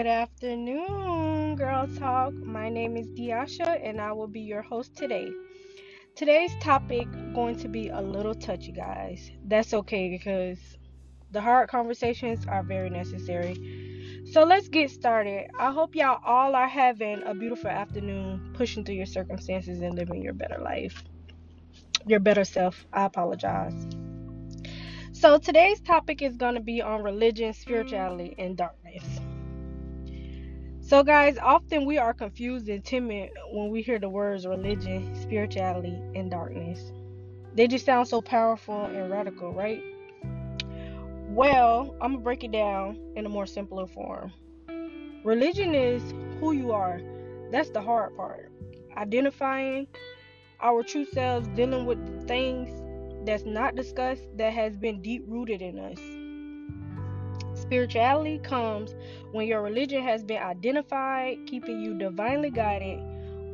Good afternoon, Girl Talk. My name is Diasha and I will be your host today. Today's topic going to be a little touchy, guys. That's okay because the hard conversations are very necessary. So let's get started. I hope y'all all are having a beautiful afternoon, pushing through your circumstances and living your better life. Your better self. I apologize. So today's topic is going to be on religion, spirituality, and darkness. So, guys, often we are confused and timid when we hear the words religion, spirituality, and darkness. They just sound so powerful and radical, right? Well, I'm going to break it down in a more simpler form. Religion is who you are, that's the hard part. Identifying our true selves, dealing with things that's not discussed that has been deep rooted in us Spirituality comes when your religion has been identified, keeping you divinely guided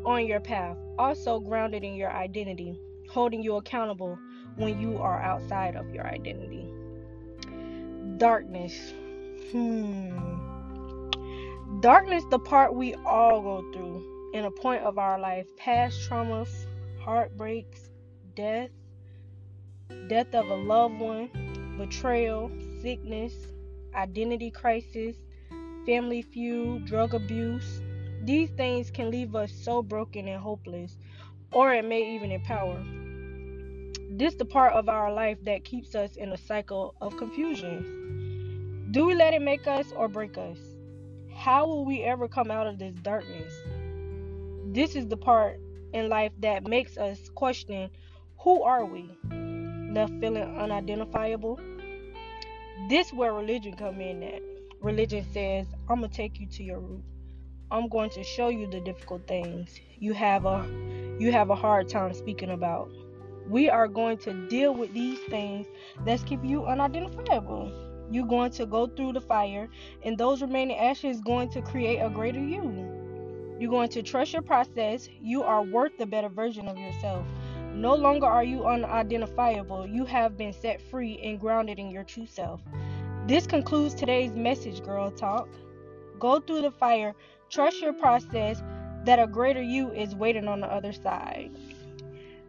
on your path, also grounded in your identity, holding you accountable when you are outside of your identity. Darkness. Hmm. Darkness, the part we all go through in a point of our life, past traumas, heartbreaks, death, death of a loved one, betrayal, sickness, identity crisis, family feud, drug abuse. These things can leave us so broken and hopeless, or it may even empower. This the part of our life that keeps us in a cycle of confusion. Do we let it make us or break us? How will we ever come out of this darkness? This is the part in life that makes us question who are we? Left feeling unidentifiable? This where religion come in at. Religion says, I'm gonna take you to your root. I'm going to show you the difficult things you have a you have a hard time speaking about. We are going to deal with these things that's keep you unidentifiable. You're going to go through the fire, and those remaining ashes going to create a greater you. You're going to trust your process. You are worth the better version of yourself. No longer are you unidentifiable. You have been set free and grounded in your true self. This concludes today's message, Girl Talk. Go through the fire, trust your process, that a greater you is waiting on the other side.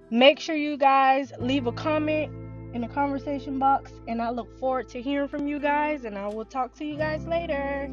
Make sure you guys leave a comment in the conversation box, and I look forward to hearing from you guys, and I will talk to you guys later.